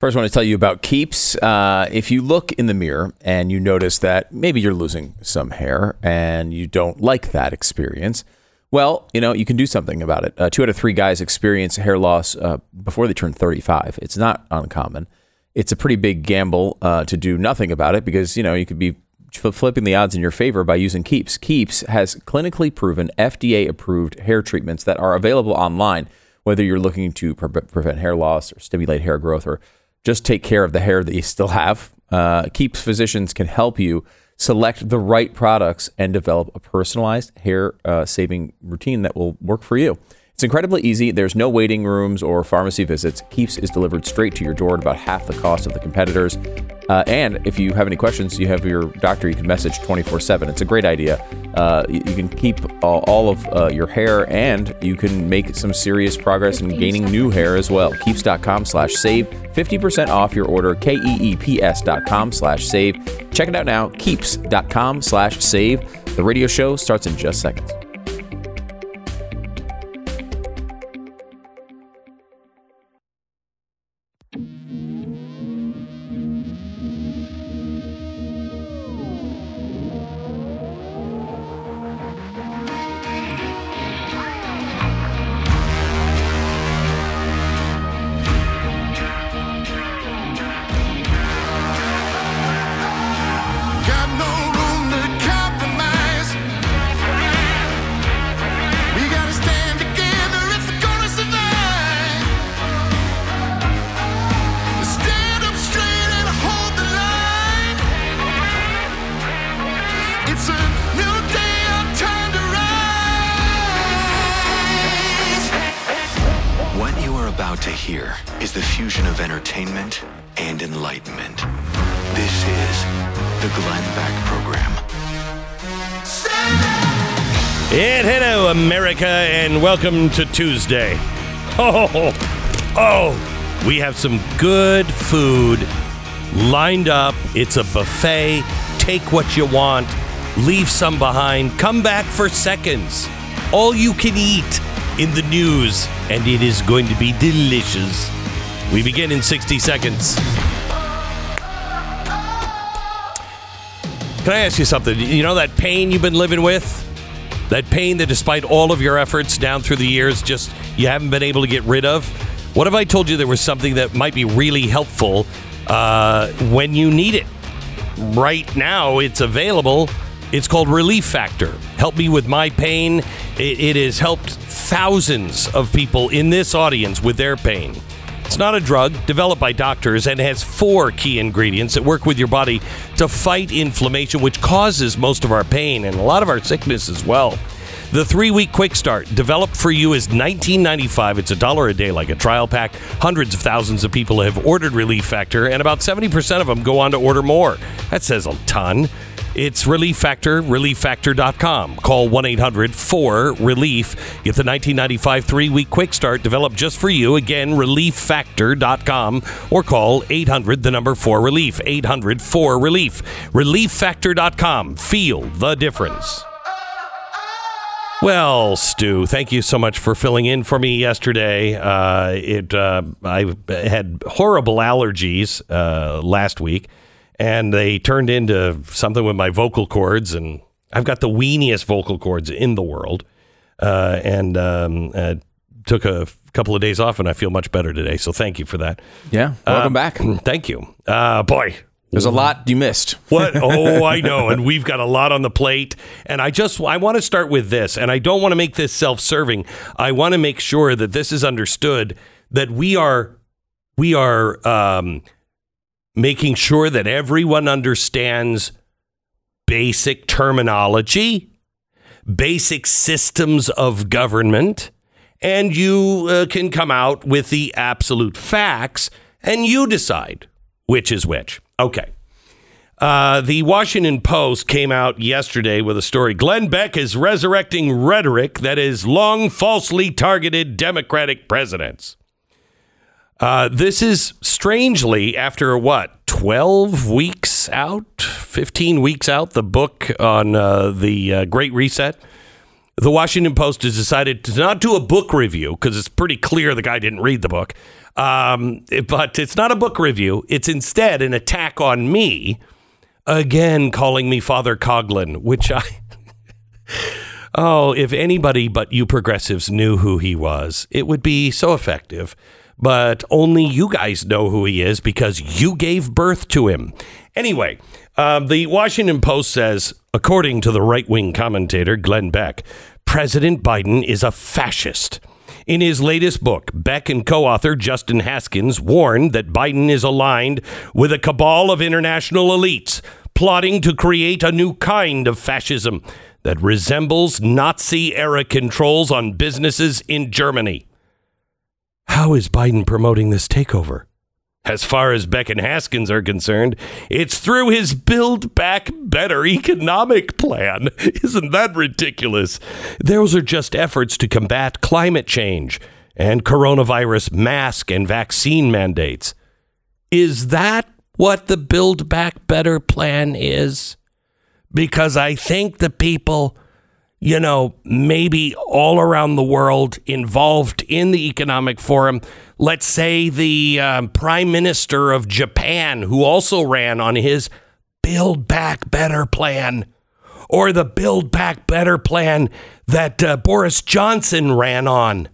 First, I want to tell you about Keeps. Uh, if you look in the mirror and you notice that maybe you're losing some hair and you don't like that experience, well, you know, you can do something about it. Uh, two out of three guys experience hair loss uh, before they turn 35. It's not uncommon. It's a pretty big gamble uh, to do nothing about it because, you know, you could be flipping the odds in your favor by using Keeps. Keeps has clinically proven FDA approved hair treatments that are available online, whether you're looking to pre- prevent hair loss or stimulate hair growth or just take care of the hair that you still have. Uh, Keeps physicians can help you select the right products and develop a personalized hair uh, saving routine that will work for you. It's incredibly easy. There's no waiting rooms or pharmacy visits. Keeps is delivered straight to your door at about half the cost of the competitors. Uh, and if you have any questions, you have your doctor you can message 24 7. It's a great idea. Uh, you, you, can keep all, all of uh, your hair and you can make some serious progress in gaining new hair as well. Keeps.com slash save. 50% off your order. K E E P S.com slash save. Check it out now. Keeps.com slash save. The radio show starts in just seconds. Welcome to Tuesday. Oh, oh, we have some good food lined up. It's a buffet. Take what you want, leave some behind, come back for seconds. All you can eat in the news, and it is going to be delicious. We begin in 60 seconds. Can I ask you something? You know that pain you've been living with? That pain that, despite all of your efforts down through the years, just you haven't been able to get rid of. What if I told you there was something that might be really helpful uh, when you need it? Right now, it's available. It's called Relief Factor. Help me with my pain. It, it has helped thousands of people in this audience with their pain. It's not a drug developed by doctors and has four key ingredients that work with your body to fight inflammation, which causes most of our pain and a lot of our sickness as well. The three week quick start developed for you is $19.95. It's a dollar a day, like a trial pack. Hundreds of thousands of people have ordered Relief Factor, and about 70% of them go on to order more. That says a ton. It's Relief Factor, relieffactor.com. Call 1 800 4 Relief. Get the 1995 three week quick start developed just for you. Again, relieffactor.com or call 800 the number 4 Relief. 800 4 Relief. Relieffactor.com. Feel the difference. Well, Stu, thank you so much for filling in for me yesterday. Uh, it uh, I had horrible allergies uh, last week and they turned into something with my vocal cords, and I've got the weeniest vocal cords in the world. Uh, and um, uh, took a couple of days off, and I feel much better today. So thank you for that. Yeah, welcome uh, back. Thank you, uh, boy. There's a lot you missed. What? Oh, I know, and we've got a lot on the plate. And I just I want to start with this, and I don't want to make this self-serving. I want to make sure that this is understood that we are we are. Um, making sure that everyone understands basic terminology, basic systems of government, and you uh, can come out with the absolute facts and you decide which is which. Okay. Uh, the Washington Post came out yesterday with a story. Glenn Beck is resurrecting rhetoric that has long falsely targeted Democratic presidents. Uh, this is strangely after what, 12 weeks out, 15 weeks out, the book on uh, the uh, Great Reset. The Washington Post has decided to not do a book review because it's pretty clear the guy didn't read the book. Um, but it's not a book review. It's instead an attack on me, again calling me Father Coughlin, which I. oh, if anybody but you progressives knew who he was, it would be so effective. But only you guys know who he is because you gave birth to him. Anyway, um, the Washington Post says, according to the right wing commentator Glenn Beck, President Biden is a fascist. In his latest book, Beck and co author Justin Haskins warned that Biden is aligned with a cabal of international elites plotting to create a new kind of fascism that resembles Nazi era controls on businesses in Germany. How is Biden promoting this takeover? As far as Beck and Haskins are concerned, it's through his Build Back Better economic plan. Isn't that ridiculous? Those are just efforts to combat climate change and coronavirus mask and vaccine mandates. Is that what the Build Back Better plan is? Because I think the people you know, maybe all around the world involved in the economic forum. Let's say the um, prime minister of Japan, who also ran on his Build Back Better plan, or the Build Back Better plan that uh, Boris Johnson ran on.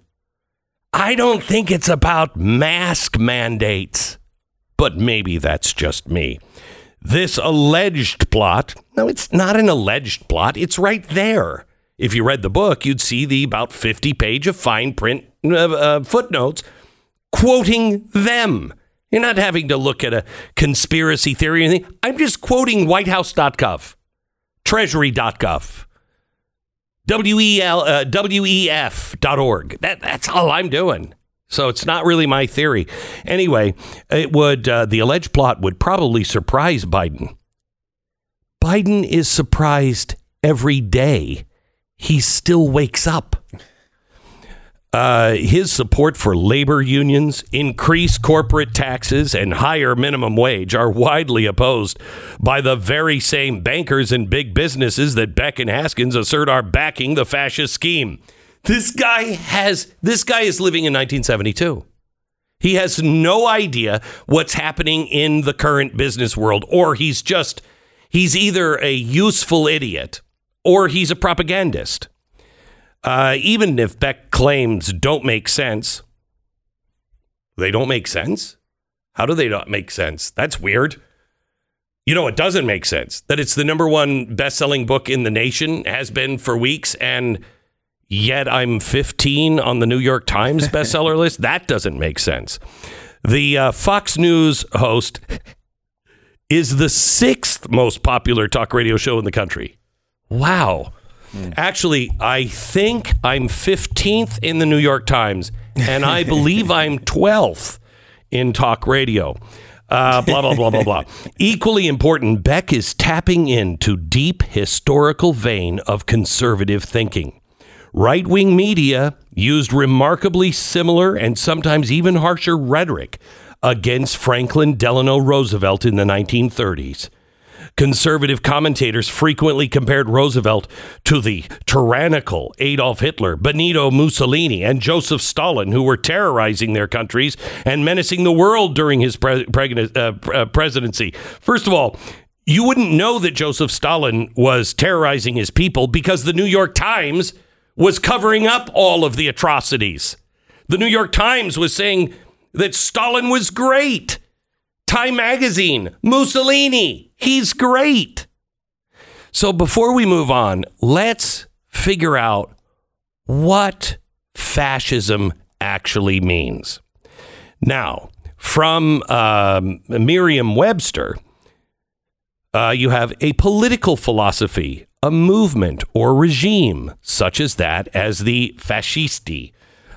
I don't think it's about mask mandates, but maybe that's just me. This alleged plot, no, it's not an alleged plot, it's right there if you read the book, you'd see the about 50 page of fine print uh, uh, footnotes quoting them. You're not having to look at a conspiracy theory or anything. I'm just quoting whitehouse.gov, treasury.gov, W-E-L, uh, WEF.org. That, that's all I'm doing. So it's not really my theory. Anyway, it would uh, the alleged plot would probably surprise Biden. Biden is surprised every day he still wakes up. Uh, his support for labor unions, increased corporate taxes, and higher minimum wage are widely opposed by the very same bankers and big businesses that Beck and Haskins assert are backing the fascist scheme. This guy has this guy is living in 1972. He has no idea what's happening in the current business world, or he's just he's either a useful idiot or he's a propagandist. Uh, even if Beck claims don't make sense, they don't make sense. How do they not make sense? That's weird. You know, it doesn't make sense that it's the number one best selling book in the nation, has been for weeks, and yet I'm 15 on the New York Times bestseller list. That doesn't make sense. The uh, Fox News host is the sixth most popular talk radio show in the country. Wow. Mm. Actually, I think I'm 15th in the New York Times, and I believe I'm 12th in talk radio. Uh, blah, blah, blah, blah, blah. Equally important, Beck is tapping into deep historical vein of conservative thinking. Right wing media used remarkably similar and sometimes even harsher rhetoric against Franklin Delano Roosevelt in the 1930s. Conservative commentators frequently compared Roosevelt to the tyrannical Adolf Hitler, Benito Mussolini, and Joseph Stalin, who were terrorizing their countries and menacing the world during his pre- uh, uh, presidency. First of all, you wouldn't know that Joseph Stalin was terrorizing his people because the New York Times was covering up all of the atrocities. The New York Times was saying that Stalin was great. Time Magazine, Mussolini, he's great. So before we move on, let's figure out what fascism actually means. Now, from um, Merriam Webster, uh, you have a political philosophy, a movement or regime, such as that as the fascisti,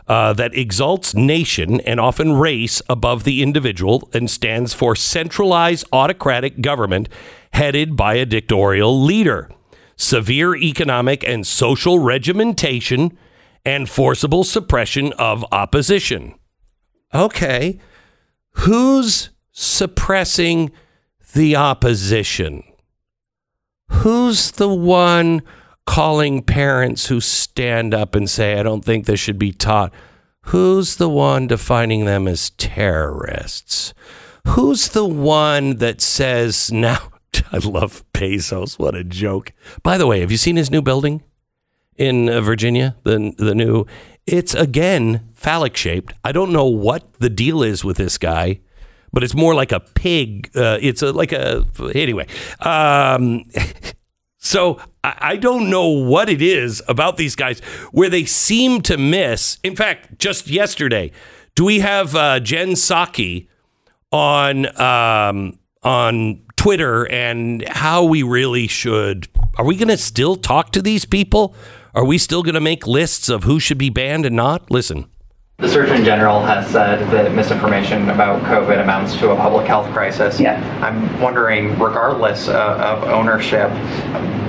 uh, that exalts nation and often race above the individual and stands for centralized autocratic government headed by a dictatorial leader, severe economic and social regimentation, and forcible suppression of opposition. Okay, who's suppressing the opposition? Who's the one calling parents who stand up and say, I don't think this should be taught. Who's the one defining them as terrorists? Who's the one that says now? I love Bezos. What a joke. By the way, have you seen his new building in uh, Virginia? The the new it's again phallic shaped. I don't know what the deal is with this guy, but it's more like a pig. Uh, it's a, like a anyway. Um, so I, don't know what it is about these guys where they seem to miss. In fact, just yesterday, do we have uh, Jen Psaki on um, on Twitter and how we really should? Are we going to still talk to these people? Are we still going to make lists of who should be banned and not? Listen. The Surgeon General has said that misinformation about COVID amounts to a public health crisis. Yeah. I'm wondering, regardless of, of ownership,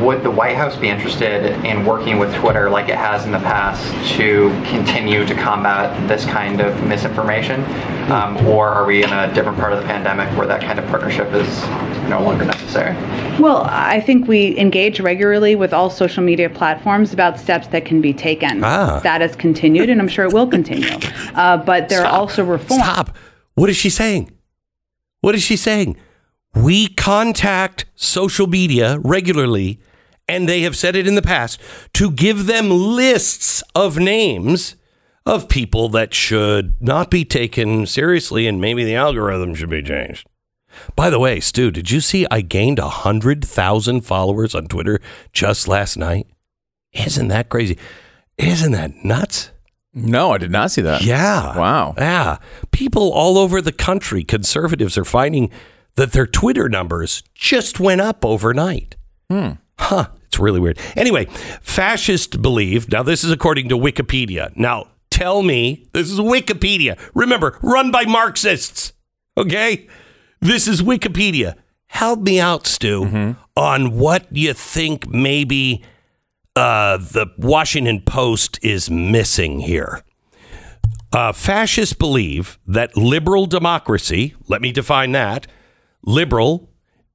would the White House be interested in working with Twitter like it has in the past to continue to combat this kind of misinformation? Um, or are we in a different part of the pandemic where that kind of partnership is no longer necessary? Well, I think we engage regularly with all social media platforms about steps that can be taken. Ah. That has continued, and I'm sure it will continue. Uh, but there Stop. are also reforms. Stop. What is she saying? What is she saying? We contact social media regularly, and they have said it in the past to give them lists of names of people that should not be taken seriously, and maybe the algorithm should be changed. By the way, Stu, did you see I gained 100,000 followers on Twitter just last night? Isn't that crazy? Isn't that nuts? No, I did not see that. Yeah. Wow. Yeah. People all over the country, conservatives are finding that their Twitter numbers just went up overnight. Hmm. Huh. It's really weird. Anyway, fascists believe, now this is according to Wikipedia. Now, tell me, this is Wikipedia. Remember, run by Marxists. Okay? This is Wikipedia. Help me out, Stu, Mm-hmm. on what you think maybe uh, the Washington Post is missing here. Uh, fascists believe that liberal democracy, let me define that, liberal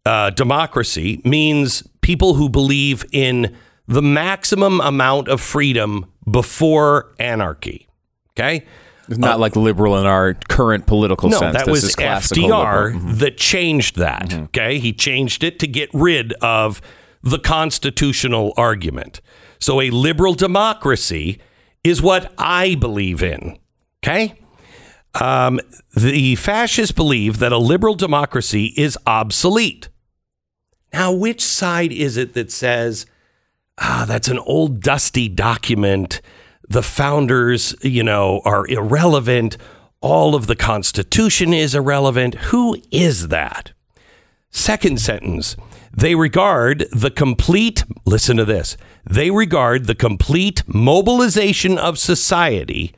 uh, democracy means people who believe in the maximum amount of freedom before anarchy. Okay? It's not like liberal in our current political No, sense. that This was FDR. Mhm. that changed that. Okay. He changed it to get rid of the constitutional argument. So a liberal democracy is what I believe in. Okay. Um, the fascists believe that a liberal democracy is obsolete. Now, which side is it that says, ah, that's an old dusty document? The founders, you know, are irrelevant. All of the Constitution is irrelevant. Who is that? Second sentence. They regard the complete, listen to this, they regard the complete mobilization of society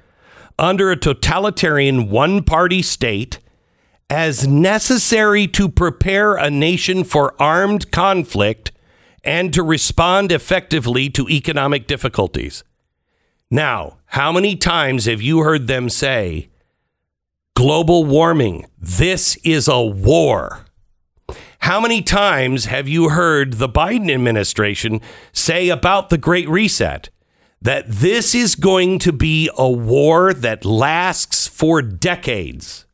under a totalitarian one party state as necessary to prepare a nation for armed conflict and to respond effectively to economic difficulties. Now, how many times have you heard them say, global warming, this is a war? How many times have you heard the Biden administration say about the Great Reset that this is going to be a war that lasts for decades?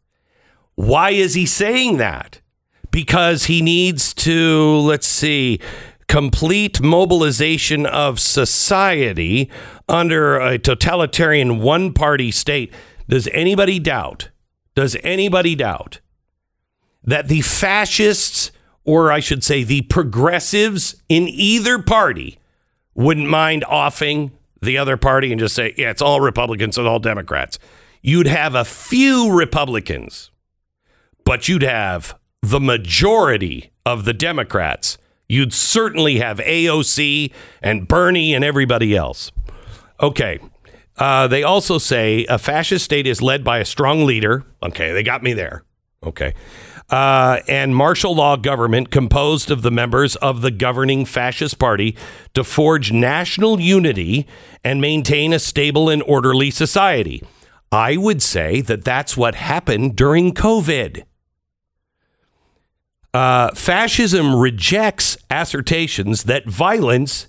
Why is he saying that? Because he needs to, let's see, complete mobilization of society under a totalitarian one party state. Does anybody doubt? Does anybody doubt that the fascists, or I should say the progressives in either party, wouldn't mind offing the other party and just say, yeah, it's all Republicans and all Democrats? You'd have a few Republicans, but you'd have the majority of the Democrats. You'd certainly have AOC and Bernie and everybody else. Okay. Uh, they also say a fascist state is led by a strong leader. Okay, they got me there. Okay. Uh, and martial law government composed of the members of the governing fascist party to forge national unity and maintain a stable and orderly society. I would say that that's what happened during COVID. Uh, fascism rejects assertions that violence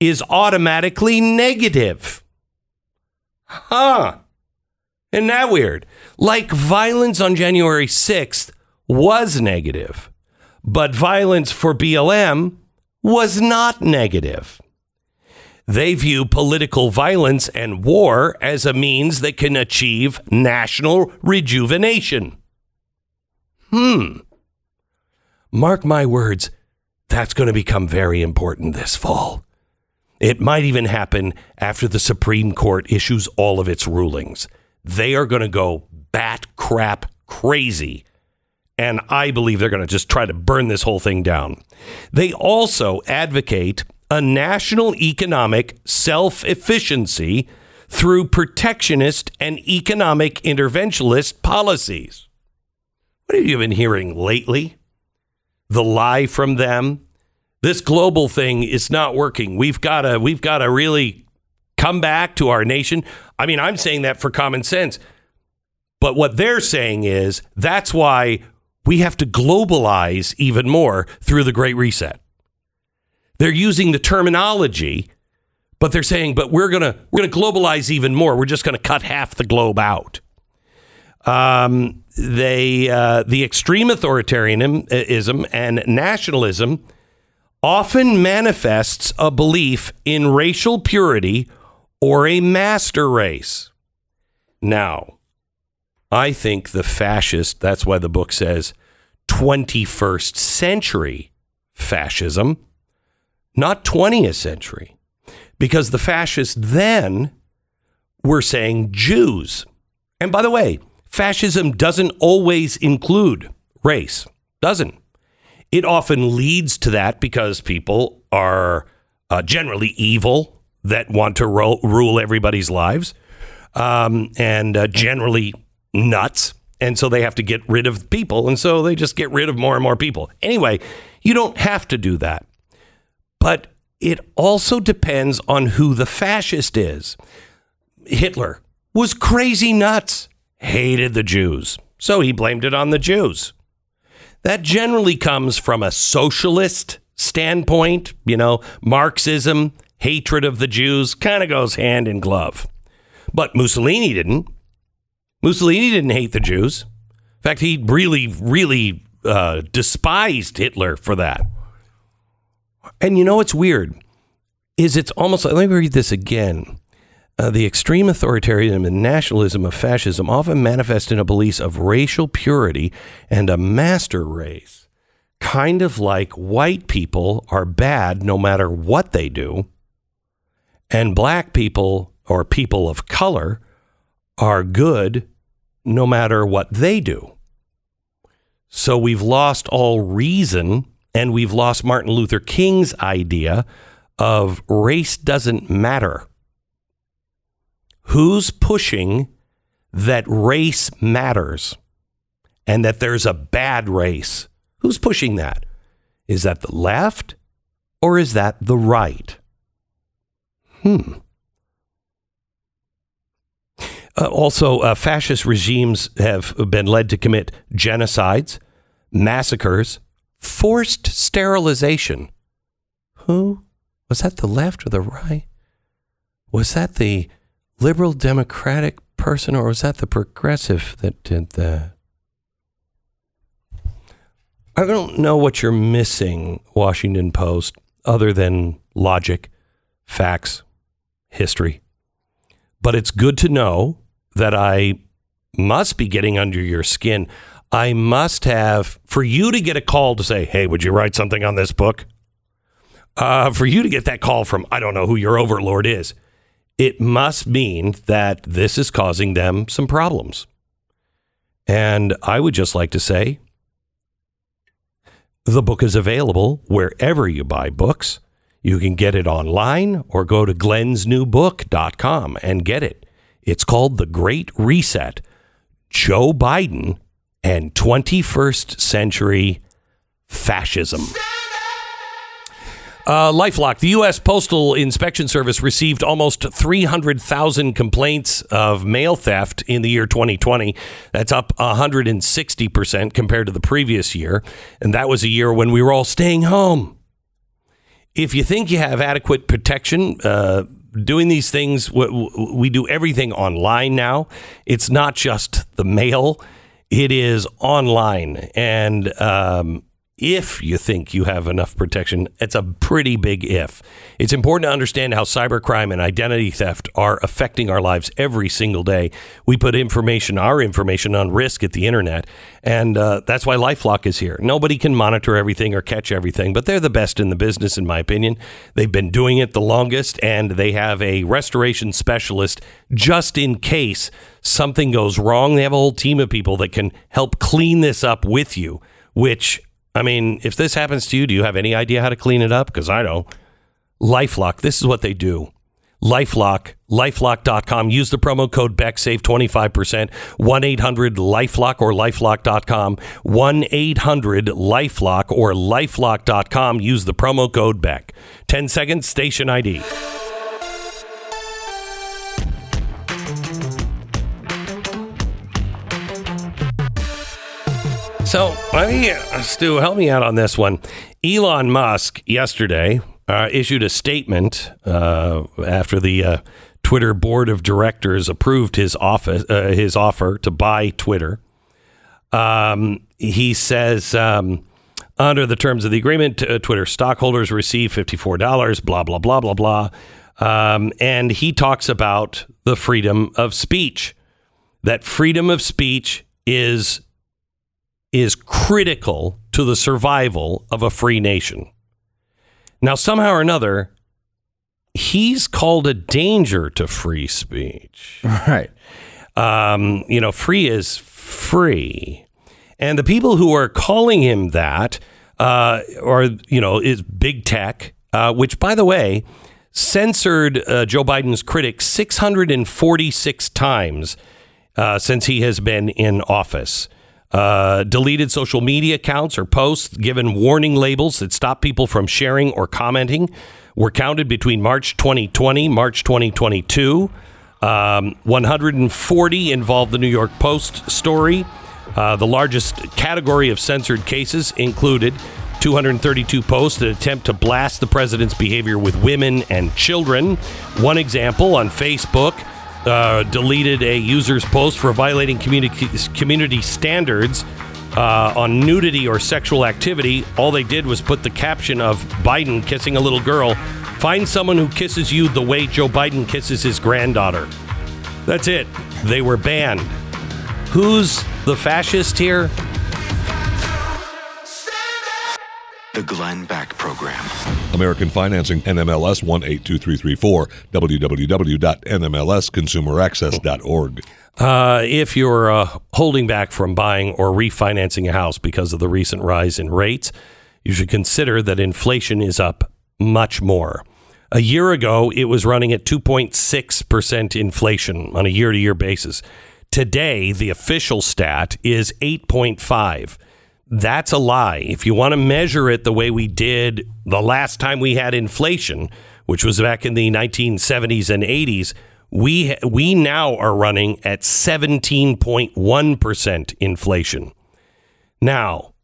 is automatically negative. Huh. Isn't that weird? Like violence on January 6th was negative, but violence for BLM was not negative. They view political violence and war as a means that can achieve national rejuvenation. Hmm. Mark my words, that's going to become very important this fall. It might even happen after the Supreme Court issues all of its rulings. They are going to go bat crap crazy. And I believe they're going to just try to burn this whole thing down. They also advocate a national economic self efficiency through protectionist and economic interventionist policies. What have you been hearing lately? The lie from them. This global thing is not working. We've got to we've got to really come back to our nation. I mean, I'm saying that for common sense. But what they're saying is that's why we have to globalize even more through the Great Reset. They're using the terminology, but they're saying, but we're gonna we're gonna globalize even more. We're just gonna cut half the globe out. Um, they uh, the extreme authoritarianism and nationalism often manifests a belief in racial purity or a master race. Now, I think the fascist, that's why the book says 21st century fascism, not 20th century, because the fascists then were saying Jews. And by the way, fascism doesn't always include race, doesn't. It often leads to that because people are uh, generally evil that want to ro- rule everybody's lives um, and uh, generally nuts. And so they have to get rid of people. And so they just get rid of more and more people. Anyway, you don't have to do that. But it also depends on who the fascist is. Hitler was crazy nuts, hated the Jews. So he blamed it on the Jews. That generally comes from a socialist standpoint. You know, Marxism, hatred of the Jews kind of goes hand in glove. But Mussolini didn't. Mussolini didn't hate the Jews. In fact, he really, really uh, despised Hitler for that. And you know what's weird is it's almost like, let me read this again. Uh, the extreme authoritarianism and nationalism of fascism often manifest in a belief of racial purity and a master race, kind of like white people are bad no matter what they do, and black people or people of color are good no matter what they do. So we've lost all reason and we've lost Martin Luther King's idea of race doesn't matter. Who's pushing that race matters and that there's a bad race? Who's pushing that? Is that the left or is that the right? Hmm. Uh, also, uh, fascist regimes have been led to commit genocides, massacres, forced sterilization. Who? Was that the left or the right? Was that the liberal democratic person or was that the progressive that did that? I don't know what you're missing, Washington Post, other than logic, facts, history. But it's good to know that I must be getting under your skin. I must have, for you to get a call to say, hey, would you write something on this book? Uh, for you to get that call from, I don't know who your overlord is, it must mean that this is causing them some problems. And I would just like to say the book is available wherever you buy books. You can get it online or go to glensnewbook.com and get it. It's called The Great Reset Joe Biden and 21st Century Fascism. Uh, Lifelock, the U.S. Postal Inspection Service received almost 300,000 complaints of mail theft in the year 2020. That's up 160% compared to the previous year. And that was a year when we were all staying home. If you think you have adequate protection, uh, doing these things. We, do everything online now. It's not just the mail; it is online, and um, if you think you have enough protection. It's a pretty big if. It's important to understand how cybercrime and identity theft are affecting our lives every single day. We put information, our information, on risk at the internet, and uh, that's why Lifelock is here. Nobody can monitor everything or catch everything, but they're the best in the business, in my opinion. They've been doing it the longest, and they have a restoration specialist just in case something goes wrong. They have a whole team of people that can help clean this up with you, which I mean, if this happens to you, do you have any idea how to clean it up? Because I don't. Lifelock, this is what they do. Lifelock, lifelock.com. Use the promo code BECK, save 25%. 1 800 Lifelock or lifelock.com. 1 800 Lifelock or lifelock.com. Use the promo code BECK. 10 seconds, station ID. So, let me, uh, Stu, help me out on this one. Elon Musk yesterday uh, issued a statement uh, after the uh, Twitter board of directors approved his office, uh, his offer to buy Twitter. Um, he says, um, under the terms of the agreement, uh, Twitter stockholders receive fifty-four dollars. Blah blah blah blah blah. Um, and he talks about the freedom of speech. That freedom of speech is is critical to the survival of a free nation. Now, somehow or another, he's called a danger to free speech. Right. Um, you know, free is free. And the people who are calling him that uh, are, you know, is big tech, uh, which, by the way, censored uh, Joe Biden's critics 646 times uh, since he has been in office uh, deleted social media accounts or posts given warning labels that stop people from sharing or commenting were counted between March 2020 March 2022. Um, 140 involved the New York Post story. Uh, the largest category of censored cases included 232 posts that attempt to blast the president's behavior with women and children. One example on Facebook uh, deleted a user's post for violating community, community standards uh, on nudity or sexual activity. All they did was put the caption of Biden kissing a little girl. Find someone who kisses you the way Joe Biden kisses his granddaughter. That's it. They were banned. Who's the fascist here? The Glenn Beck Program. American Financing, NMLS 182334, www.nmlsconsumeraccess.org. Uh, if you're uh, holding back from buying or refinancing a house because of the recent rise in rates, you should consider that inflation is up much more. A year ago, it was running at 2.6% inflation on a year to year basis. Today, the official stat is 8.5. That's a lie. If you want to measure it the way we did the last time we had inflation, which was back in the 1970s and 80s, we we now are running at 17.1% inflation. Now,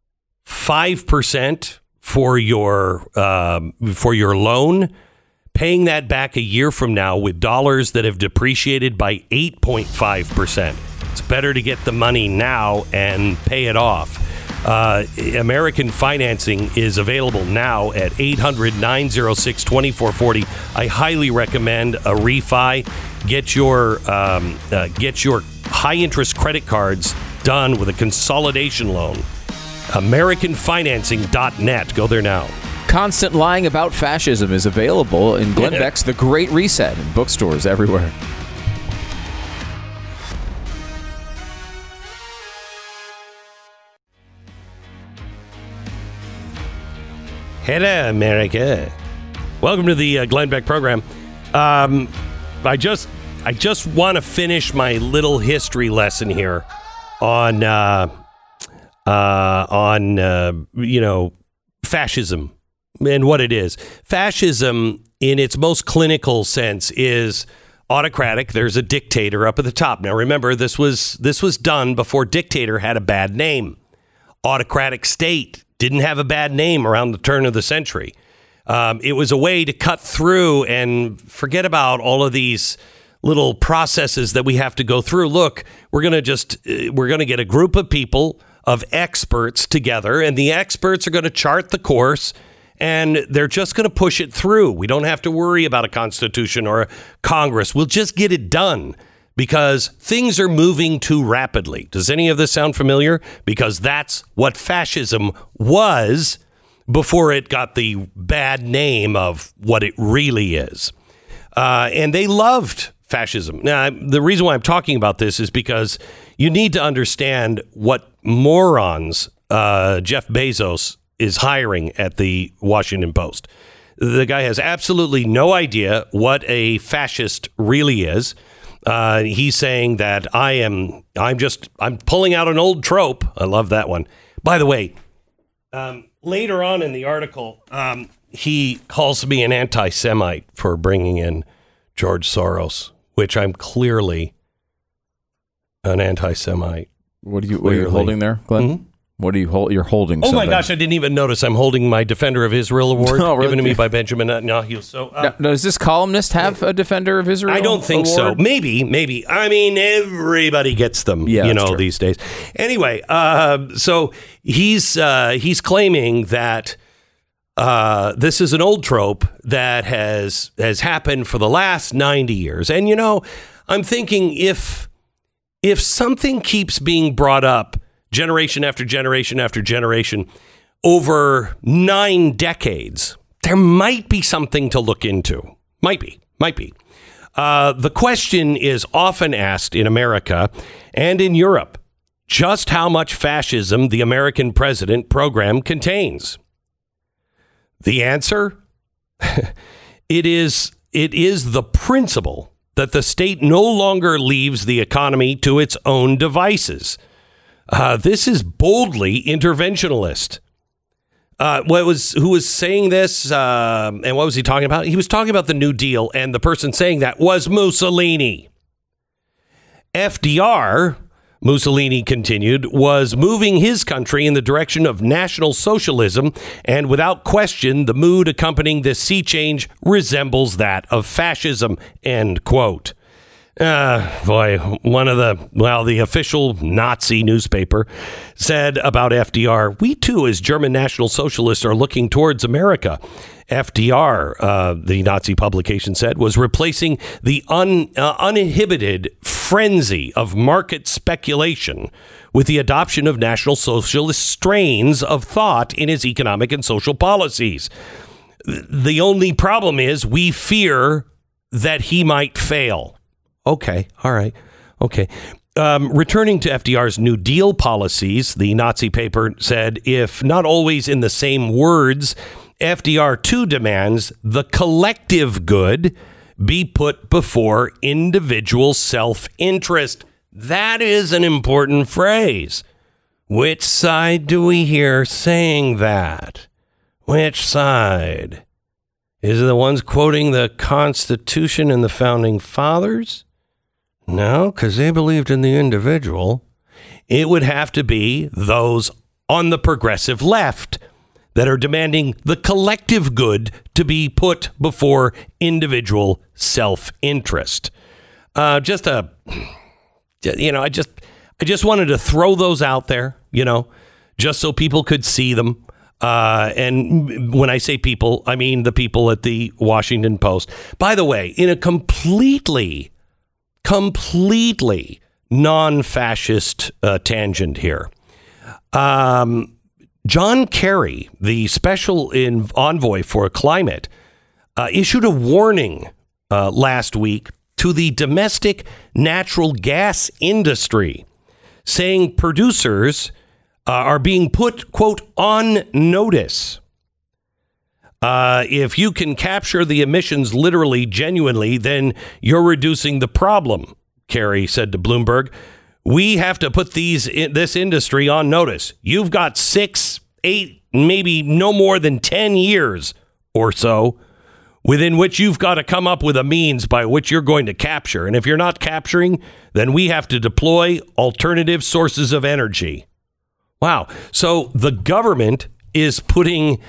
5% for your um, for your loan, paying that back a year from now with dollars that have depreciated by 8.5%. It's better to get the money now and pay it off. Uh, American financing is available now at 800 906 2440. I highly recommend a refi. Get your, um, uh, get your high interest credit cards done with a consolidation loan. AmericanFinancing.net. Go there now. Constant lying about fascism is available in Glenn Beck's The Great Reset in bookstores everywhere. Hello, America. Welcome to the uh, Glenn Beck program. Um, I just, I just want to finish my little history lesson here on, uh, uh, on, uh, you know, fascism and what it is. Fascism, in its most clinical sense, is autocratic. There's a dictator up at the top. Now, remember, this was this was done before dictator had a bad name. Autocratic state didn't have a bad name around the turn of the century. Um, it was a way to cut through and forget about all of these little processes that we have to go through. Look, we're going to just uh, we're going to get a group of people of experts together and the experts are going to chart the course and they're just going to push it through. We don't have to worry about a constitution or a Congress. We'll just get it done because things are moving too rapidly. Does any of this sound familiar? Because that's what fascism was before it got the bad name of what it really is. Uh, and they loved fascism. Now, the reason why I'm talking about this is because you need to understand what morons uh, Jeff Bezos is hiring at the Washington Post. The guy has absolutely no idea what a fascist really is. Uh, he's saying that I am, I'm just, I'm pulling out an old trope. I love that one. By the way, um, later on in the article, um, he calls me an anti Semite for bringing in George Soros, which I'm clearly an anti Semite. What are you? What are you holding there, Glenn? What are you hold? You're holding. Oh my gosh, I didn't even notice. I'm holding my Defender of Israel award Oh, really? given to me by Benjamin Netanyahu. So uh, Now, does this columnist have a defender of Israel? I don't think so. Maybe, maybe. I mean, everybody gets them, Yeah, you know, true. these days. Anyway, uh, so he's uh, he's claiming that uh, this is an old trope that has has happened for the last ninety years, and you know, I'm thinking if if something keeps being brought up generation after generation after generation over nine decades, there might be something to look into. Might be, might be. Uh, the question is often asked in America and in Europe just how much fascism the American president program contains. The answer? it is it is the principle that the state no longer leaves the economy to its own devices. Uh, this is boldly interventionalist. Uh, what was who was saying this, um, and what was he talking about? He was talking about the New Deal, and the person saying that was Mussolini. FDR, Mussolini continued, was moving his country in the direction of National Socialism, and without question, the mood accompanying this sea change resembles that of fascism. End quote. Uh, boy, one of the, well, the official Nazi newspaper said about FDR, we too, as German National Socialists, are looking towards America. FDR, uh, the Nazi publication said, was replacing the un, uh, uninhibited frenzy of market speculation with the adoption of National Socialist strains of thought in his economic and social policies. The only problem is we fear that he might fail. Okay, all right, okay. Um, returning to FDR's New Deal policies, the Nazi paper said, if not always in the same words, FDR too demands the collective good be put before individual self interest. That is an important phrase. Which side do we hear saying that? Which side? Is it the ones quoting the Constitution and the Founding Fathers? No, because they believed in the individual. It would have to be those on the progressive left that are demanding the collective good to be put before individual self interest. Uh, just a, you know, I just, I just wanted to throw those out there, you know, just so people could see them. Uh, and when I say people, I mean the people at the Washington Post. By the way, in a completely completely non-fascist uh, tangent here. Um, John Kerry, the special in- envoy for climate, uh, issued a warning uh, last week to the domestic natural gas industry, saying producers uh, are being put, quote, on notice. Uh, if you can capture the emissions literally, genuinely, then you're reducing the problem, Kerry said to Bloomberg. We have to put these this industry on notice. You've got six, eight, maybe no more than 10 years or so within which you've got to come up with a means by which you're going to capture. And if you're not capturing, then we have to deploy alternative sources of energy. Wow. So the government is putting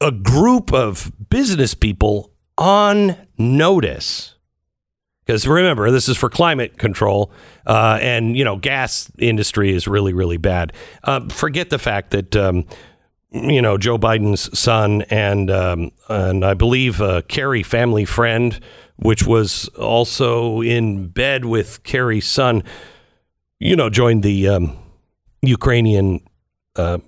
a group of business people on notice. Because remember, this is for climate control, uh, and you know, gas industry is really, really bad. Uh, forget the fact that um, you know Joe Biden's son and um, and I believe uh, Kerry family friend, which was also in bed with Kerry's son, you know, joined the um, Ukrainian uh,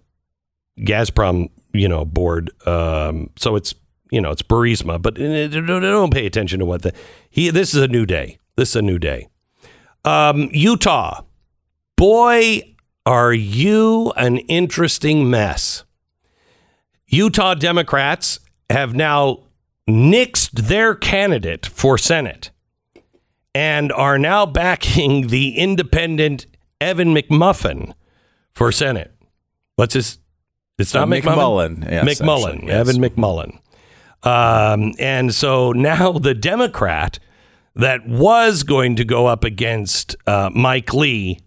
Gazprom, you know, board. Um, so it's you know it's Burisma, but don't don't pay attention to what the he. This is a new day. This is a new day. Um, Utah, boy, are you an interesting mess. Utah Democrats have now nixed their candidate for Senate and are now backing the independent Evan McMuffin for Senate. What's his? It's not McMullen. McMullen, yes, McMullen. actually, yes. Evan McMullen. Um, and so now the Democrat that was going to go up against uh, Mike Lee,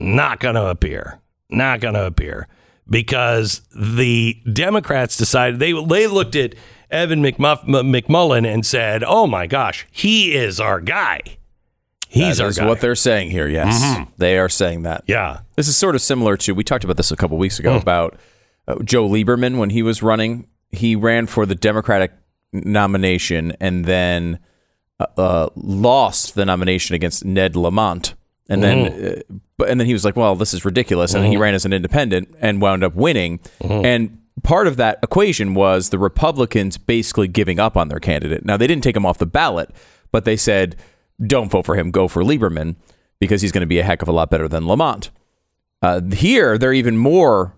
not going to appear. Not going to appear because the Democrats decided they they looked at Evan McMuff, McMullen and said, "Oh my gosh, he is our guy. He's That our is guy." what they're saying here. Yes, they are saying that. yeah. This is sort of similar to we talked about this a couple weeks ago about uh, Joe Lieberman when he was running. He ran for the Democratic nomination and then uh, uh, lost the nomination against Ned Lamont. And then, uh, but and then he was like, "Well, this is ridiculous," and then he ran as an independent and wound up winning. And part of that equation was the Republicans basically giving up on their candidate. Now they didn't take him off the ballot, but they said, "Don't vote for him. Go for Lieberman because he's going to be a heck of a lot better than Lamont." Uh, here, they're even more.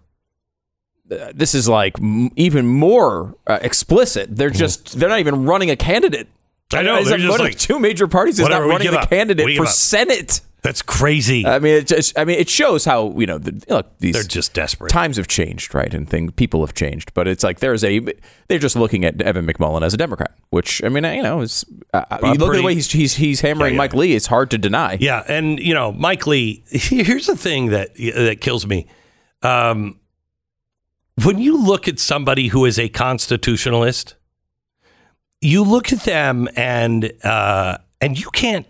Uh, this is like m- even more uh, explicit. They're just they're not even running a candidate. I know, It's they're like just one of like, two major parties is whatever, not we running give the up. candidate for up. Senate. That's crazy. I mean, it just I mean it shows how you know the, look these They're just desperate. times have changed, right? And thing people have changed, but it's like there's a they're just looking at Evan McMullen as a Democrat, which I mean you know is uh, you look at pretty- the way he's he's he's hammering Yeah, yeah. Mike Lee. It's hard to deny. Yeah, and you know, Mike Lee. Here's the thing that that kills me. Um, when you look at somebody who is a constitutionalist, you look at them and uh, and you can't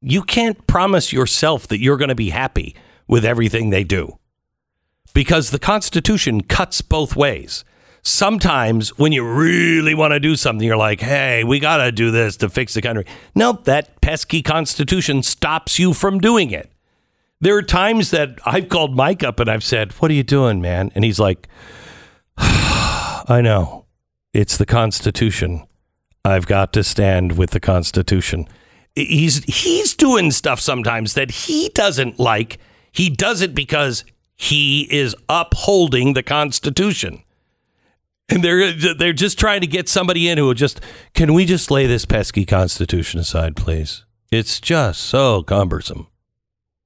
you can't promise yourself that you're going to be happy with everything they do because the Constitution cuts both ways. Sometimes when you really want to do something, you're like, hey, we got to do this to fix the country. Nope, that pesky Constitution stops you from doing it. There are times that I've called Mike up and I've said, what are you doing, man? And he's like, I know. It's the Constitution. I've got to stand with the Constitution. He's he's doing stuff sometimes that he doesn't like. He does it because he is upholding the Constitution. And they're they're just trying to get somebody in who will just can we just lay this pesky Constitution aside, please? It's just so cumbersome.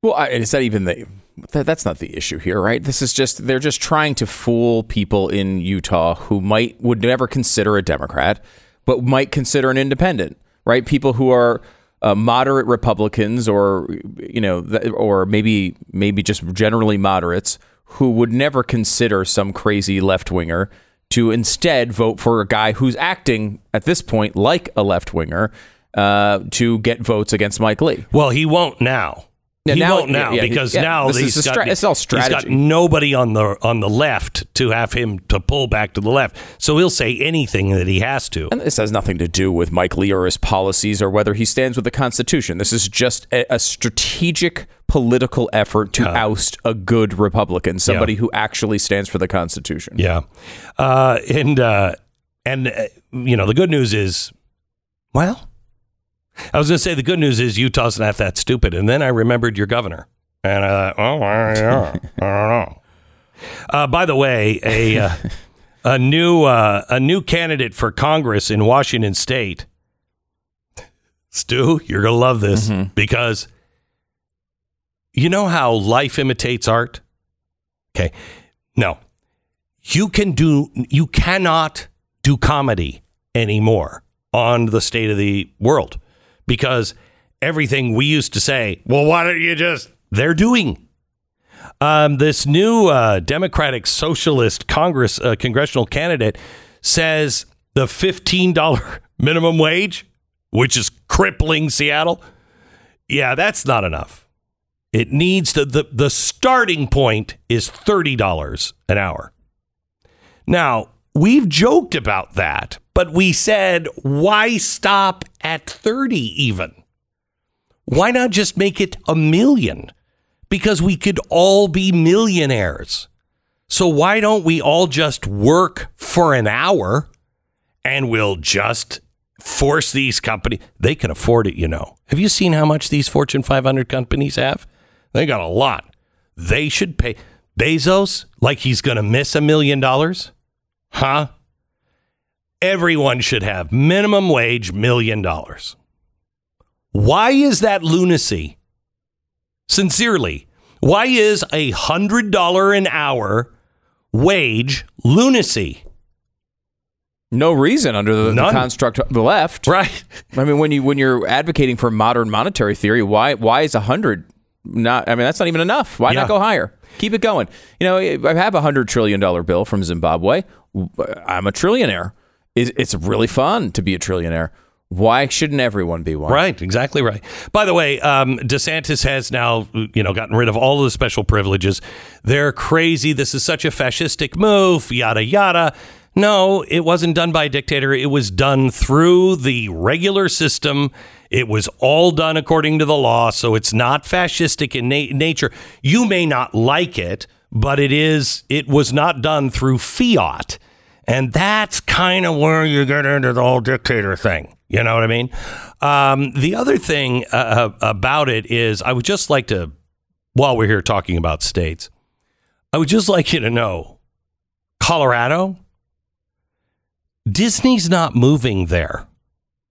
Well, I, it's not even the. That, that's not the issue here, right? This is just they're just trying to fool people in Utah who might would never consider a Democrat, but might consider an independent, right? People who are uh, moderate Republicans, or you know, th- or maybe maybe just generally moderates who would never consider some crazy left winger to instead vote for a guy who's acting at this point like a left winger uh, to get votes against Mike Lee. Well, he won't now. Yeah, he now- won't now yeah, yeah, because yeah, now he's got, stra- it's all he's got nobody on the on the left to have him to pull back to the left. So he'll say anything that he has to. And this has nothing to do with Mike Lee or his policies or whether he stands with the Constitution. This is just a, a strategic political effort to oust a good Republican, somebody who actually stands for the Constitution. Yeah, uh, and uh, and uh, you know the good news is, well, I was going to say the good news is Utah's not that stupid, and then I remembered your governor, and I thought, oh, yeah, I don't know. Uh, by the way, a uh, a new uh, a new candidate for Congress in Washington State, Stu, you're going to love this because you know how life imitates art. Okay, no, you can do you cannot do comedy anymore on the state of the world because everything we used to say well why don't you just they're doing um, this new uh, democratic socialist congress uh, congressional candidate says the $15 minimum wage, which is crippling Seattle, yeah, that's not enough. It needs to, the, the starting point is $30 an hour. Now, we've joked about that, but we said, why stop at 30 even? Why not just make it a million? Because we could all be millionaires. So why don't we all just work for an hour and we'll just force these companies? They can afford it, you know. Have you seen how much these Fortune 500 companies have? They got a lot. They should pay. Bezos, like he's going to miss a million dollars? Huh? Everyone should have minimum wage million dollars. Why is that lunacy? Sincerely, why is a hundred dollar an hour wage lunacy? No reason under the, the construct of the left. Right. I mean, when you when you're advocating for modern monetary theory, why why is a hundred not? I mean, that's not even enough. Why Yeah. not go higher? Keep it going. You know, I have a hundred trillion dollar bill from Zimbabwe. I'm a trillionaire. It's, it's really fun to be a trillionaire. Why shouldn't everyone be one? Right, exactly right. By the way, um, DeSantis has now, you know, gotten rid of all of the special privileges. They're crazy. This is such a fascistic move. Yada yada. No, it wasn't done by a dictator. It was done through the regular system. It was all done according to the law, so it's not fascistic in na- nature. You may not like it, but it is. It was not done through fiat. And that's kind of where you get into the whole dictator thing. You know what I mean? Um, the other thing uh, about it is, I would just like to, while we're here talking about states, I would just like you to know Colorado, Disney's not moving there.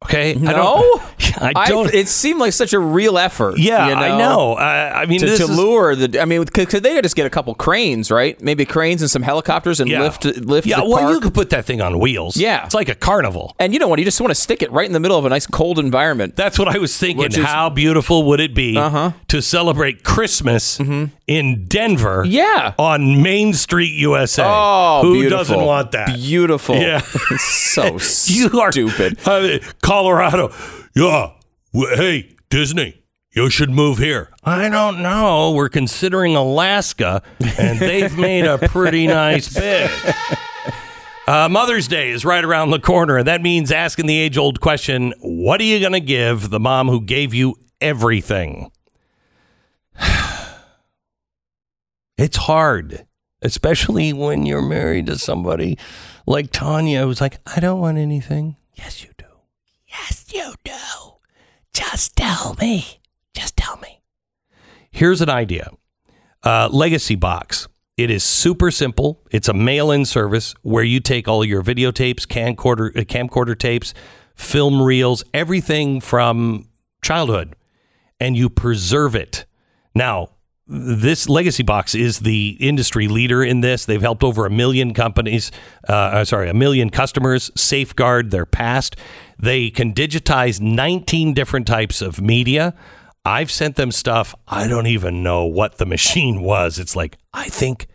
Okay? No, I don't. I don't it seemed like such a real effort. yeah, you I know. I, I mean, To, to lure the, I mean, could, could they just get a couple cranes, right? Maybe cranes and some helicopters and yeah. lift lift Yeah, well, park. you could put that thing on wheels. Yeah. It's like a carnival. and you know what? You just want to stick it right in the middle of a nice cold environment. That's what I was thinking. Is- How beautiful would it be Uh-huh. to celebrate Christmas in Denver? Yeah. On Main Street, USA. Oh, who beautiful. doesn't want that? Beautiful. Yeah. so you are stupid. Uh, Colorado. Yeah. Hey, Disney, you should move here. I don't know. We're considering Alaska, and they've made a pretty nice bid. Uh, Mother's Day is right around the corner, and that means asking the age old question what are you going to give the mom who gave you everything? it's hard, especially when you're married to somebody like Tanya who's like, I don't want anything. Yes, you. Yes, you do. Just tell me. Just tell me. Here's an idea uh, Legacy Box. It is super simple. It's a mail in service where you take all your videotapes, camcorder, uh, camcorder tapes, film reels, everything from childhood, and you preserve it. Now, this legacy box is the industry leader in this. They've helped over a million companies, uh, uh, sorry, a million customers safeguard their past. They can digitize 19 different types of media. I've sent them stuff. I don't even know what the machine was. It's like, I think,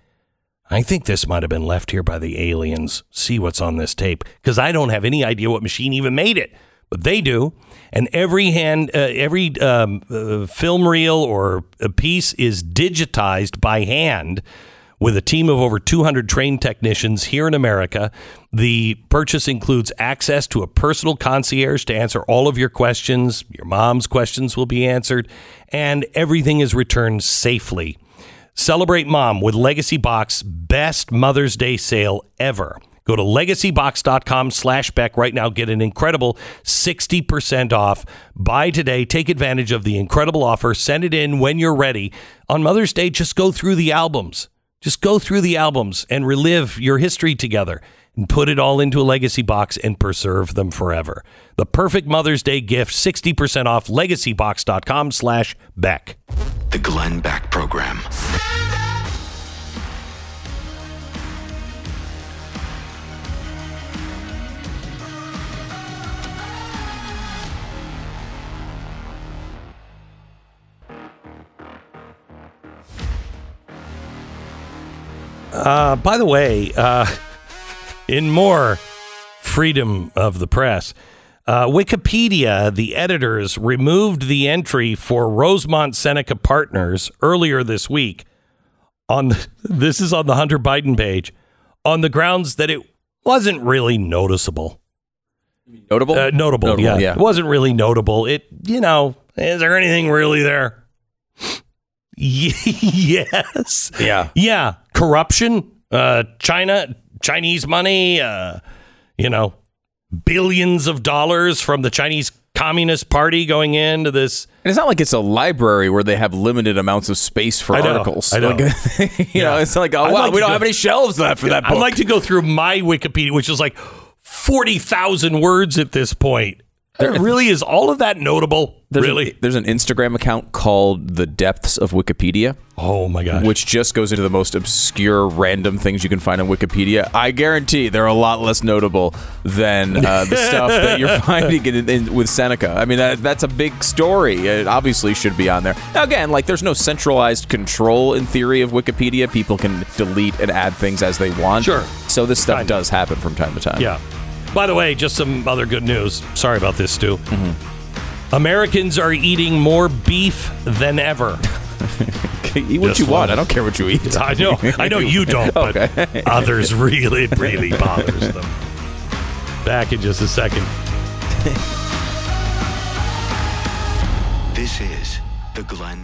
I think this might have been left here by the aliens. See what's on this tape. Because I don't have any idea what machine even made it, but they do. And every hand, uh, every um, uh, film reel or a piece is digitized by hand with a team of over 200 trained technicians here in America. The purchase includes access to a personal concierge to answer all of your questions. Your mom's questions will be answered, and everything is returned safely. Celebrate mom with Legacy Box best Mother's Day sale ever. Go to legacybox.com slash right now. Get an incredible 60% off. Buy today. Take advantage of the incredible offer. Send it in when you're ready. On Mother's Day, just go through the albums. Just go through the albums and relive your history together and put it all into a legacy box and preserve them forever. The perfect Mother's Day gift, 60% off legacybox.com slash Beck. The Glenn Beck Program. Uh, by the way, uh, in more freedom of the press. Uh, Wikipedia, the editors removed the entry for Rosemont Seneca Partners earlier this week. On the, this is on the Hunter Biden page, on the grounds that it wasn't really noticeable. Notable? Uh, notable, yeah. It wasn't really notable. It, you know, is there anything really there? yes. Yeah. Yeah. Corruption, uh, China, Chinese money, uh, you know, billions of dollars from the Chinese Communist Party going into this. And it's not like it's a library where they have limited amounts of space for I know, articles. I know. Like, you know, Yeah. it's like, oh, I'd wow, like we don't go- have any shelves left for that book. I'd like to go through my Wikipedia, which is like 40,000 words at this point. There really is all of that notable. there's really? An, there's an Instagram account called The Depths of Wikipedia, oh my gosh. which just goes into the most obscure, random things you can find on Wikipedia. I guarantee they're a lot less notable than uh, the stuff that you're finding in, in, with Seneca. I mean, that, that's a big story. It obviously should be on there. Now, again, like there's no centralized control in theory of Wikipedia. People can delete and add things as they want. Sure. So this stuff Kind of. does happen from time to time. Yeah. By the way, just some other good news. Sorry about this, Stu. Mm-hmm. Americans are eating more beef than ever. Eat what Just you want. one. I don't care what you eat. I know, I know you don't, but Okay. others really, really bothers them. Back in just a second. This is the Glenn Beck Program.